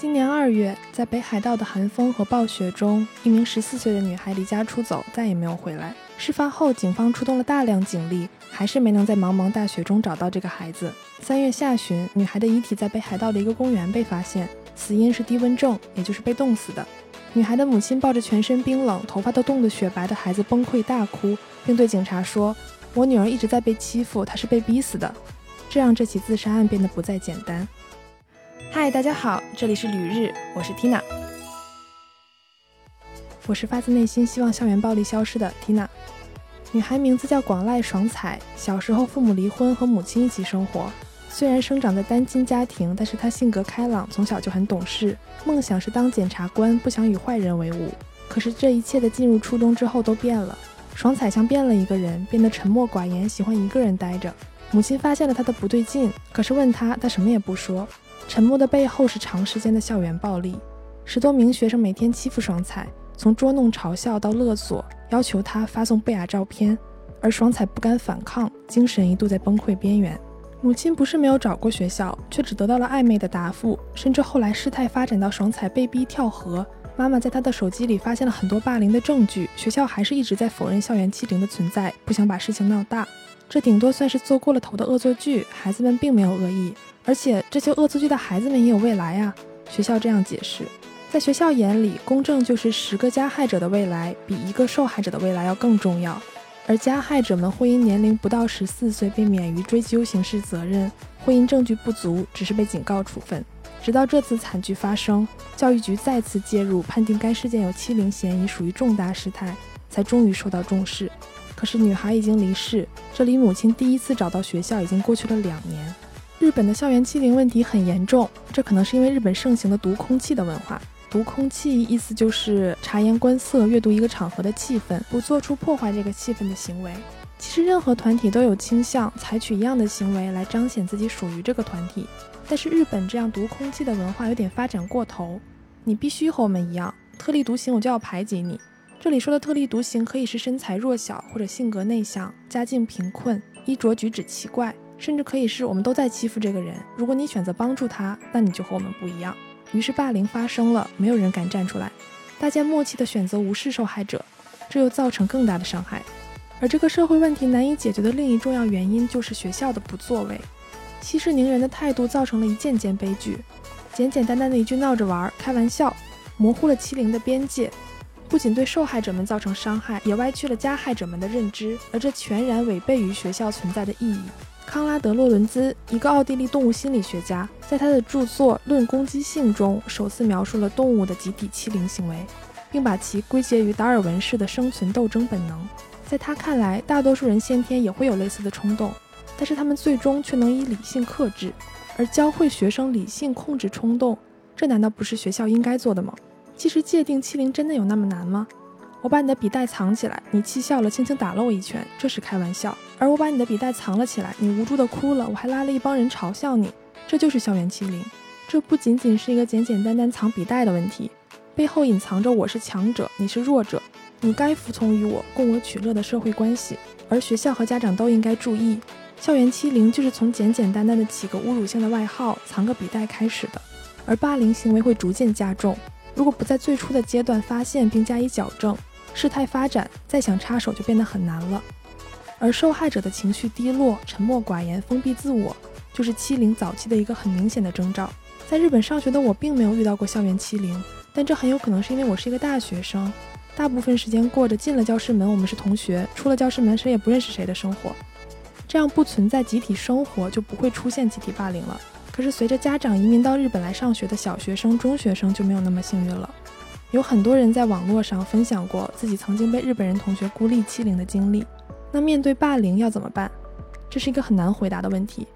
今年二月，在北海道的寒风和暴雪中，一名十四岁的女孩离家出走，再也没有回来。事发后，警方出动了大量警力，还是没能在茫茫大雪中找到这个孩子。三月下旬，女孩的遗体在北海道的一个公园被发现，死因是低温症，也就是被冻死的。女孩的母亲抱着全身冰冷、头发都冻得雪白的孩子崩溃大哭，并对警察说：“我女儿一直在被欺负，她是被逼死的。”这让这起自杀案变得不再简单。嗨，大家好，这里是旅日，我是 Tina。我是发自内心希望校园暴力消失的 Tina。女孩名字叫广濑爽彩，小时候父母离婚，和母亲一起生活。虽然生长在单亲家庭，但是她性格开朗，从小就很懂事，梦想是当检察官，不想与坏人为伍。可是这一切的进入初中之后都变了，爽彩像变了一个人，变得沉默寡言，喜欢一个人待着。母亲发现了她的不对劲，可是问她，她什么也不说。沉默的背后是长时间的校园暴力，十多名学生每天欺负爽彩，从捉弄、嘲笑到勒索，要求他发送不雅照片，而爽彩不敢反抗，精神一度在崩溃边缘。母亲不是没有找过学校，却只得到了暧昧的答复，甚至后来事态发展到爽彩被逼跳河，妈妈在他的手机里发现了很多霸凌的证据，学校还是一直在否认校园欺凌的存在，不想把事情闹大。这顶多算是做过了头的恶作剧，孩子们并没有恶意。而且这些恶作剧的孩子们也有未来啊！学校这样解释，在学校眼里，公正就是十个加害者的未来比一个受害者的未来要更重要。而加害者们会因年龄不到十四岁被免于追究刑事责任，会因证据不足只是被警告处分。直到这次惨剧发生，教育局再次介入，判定该事件有欺凌嫌疑，属于重大事态，才终于受到重视。可是女孩已经离世，这离母亲第一次找到学校已经过去了两年。日本的校园欺凌问题很严重，这可能是因为日本盛行的毒空气的文化。读空气意思就是察言观色，阅读一个场合的气氛，不做出破坏这个气氛的行为。其实任何团体都有倾向采取一样的行为来彰显自己属于这个团体，但是日本这样读空气的文化有点发展过头。你必须和我们一样特立独行，我就要排挤你。这里说的特立独行，可以是身材弱小，或者性格内向，家境贫困，衣着举止奇怪。甚至可以是我们都在欺负这个人。如果你选择帮助他，那你就和我们不一样。于是霸凌发生了，没有人敢站出来，大家默契地选择无视受害者，这又造成更大的伤害。而这个社会问题难以解决的另一重要原因就是学校的不作为，息事宁人的态度造成了一件件悲剧。简简单单的一句闹着玩、开玩笑，模糊了欺凌的边界，不仅对受害者们造成伤害，也歪曲了加害者们的认知，而这全然违背于学校存在的意义。康拉德·洛伦兹，一个奥地利动物心理学家，在他的著作《论攻击性》中，首次描述了动物的集体欺凌行为，并把其归结于达尔文式的生存斗争本能。在他看来，大多数人先天也会有类似的冲动，但是他们最终却能以理性克制。而教会学生理性控制冲动，这难道不是学校应该做的吗？其实，界定欺凌真的有那么难吗？我把你的笔袋藏起来，你气笑了，轻轻打了我一拳，这是开玩笑；而我把你的笔袋藏了起来，你无助的哭了，我还拉了一帮人嘲笑你，这就是校园欺凌。这不仅仅是一个简简单单藏笔袋的问题，背后隐藏着我是强者，你是弱者，你该服从于我，供我取乐的社会关系。而学校和家长都应该注意，校园欺凌就是从简简单单的起个侮辱性的外号，藏个笔袋开始的，而霸凌行为会逐渐加重。如果不在最初的阶段发现并加以矫正，事态发展，再想插手就变得很难了。而受害者的情绪低落、沉默寡言、封闭自我，就是欺凌早期的一个很明显的征兆。在日本上学的我，并没有遇到过校园欺凌，但这很有可能是因为我是一个大学生，大部分时间过着进了教室门我们是同学，出了教室门谁也不认识谁的生活。这样不存在集体生活，就不会出现集体霸凌了。可是随着家长移民到日本来上学的小学生、中学生就没有那么幸运了。有很多人在网络上分享过自己曾经被日本人同学孤立欺凌的经历。那面对霸凌要怎么办？这是一个很难回答的问题。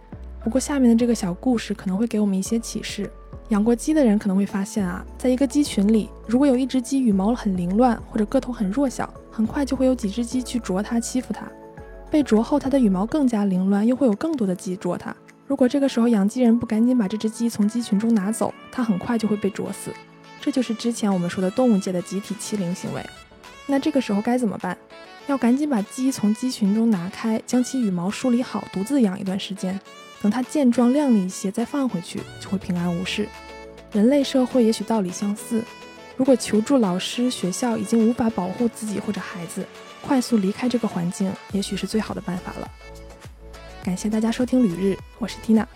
不过下面的这个小故事可能会给我们一些启示。养过鸡的人可能会发现啊，在一个鸡群里，如果有一只鸡羽毛很凌乱或者个头很弱小，很快就会有几只鸡去啄它、欺负它。被啄后，它的羽毛更加凌乱，又会有更多的鸡啄它。如果这个时候养鸡人不赶紧把这只鸡从鸡群中拿走，它很快就会被啄死。这就是之前我们说的动物界的集体欺凌行为。那这个时候该怎么办？要赶紧把鸡从鸡群中拿开，将其羽毛梳理好，独自养一段时间，等它健壮靓丽一些再放回去，就会平安无事。人类社会也许道理相似。如果求助老师、学校已经无法保护自己或者孩子，快速离开这个环境，也许是最好的办法了。感谢大家收听《旅日》，我是缇娜。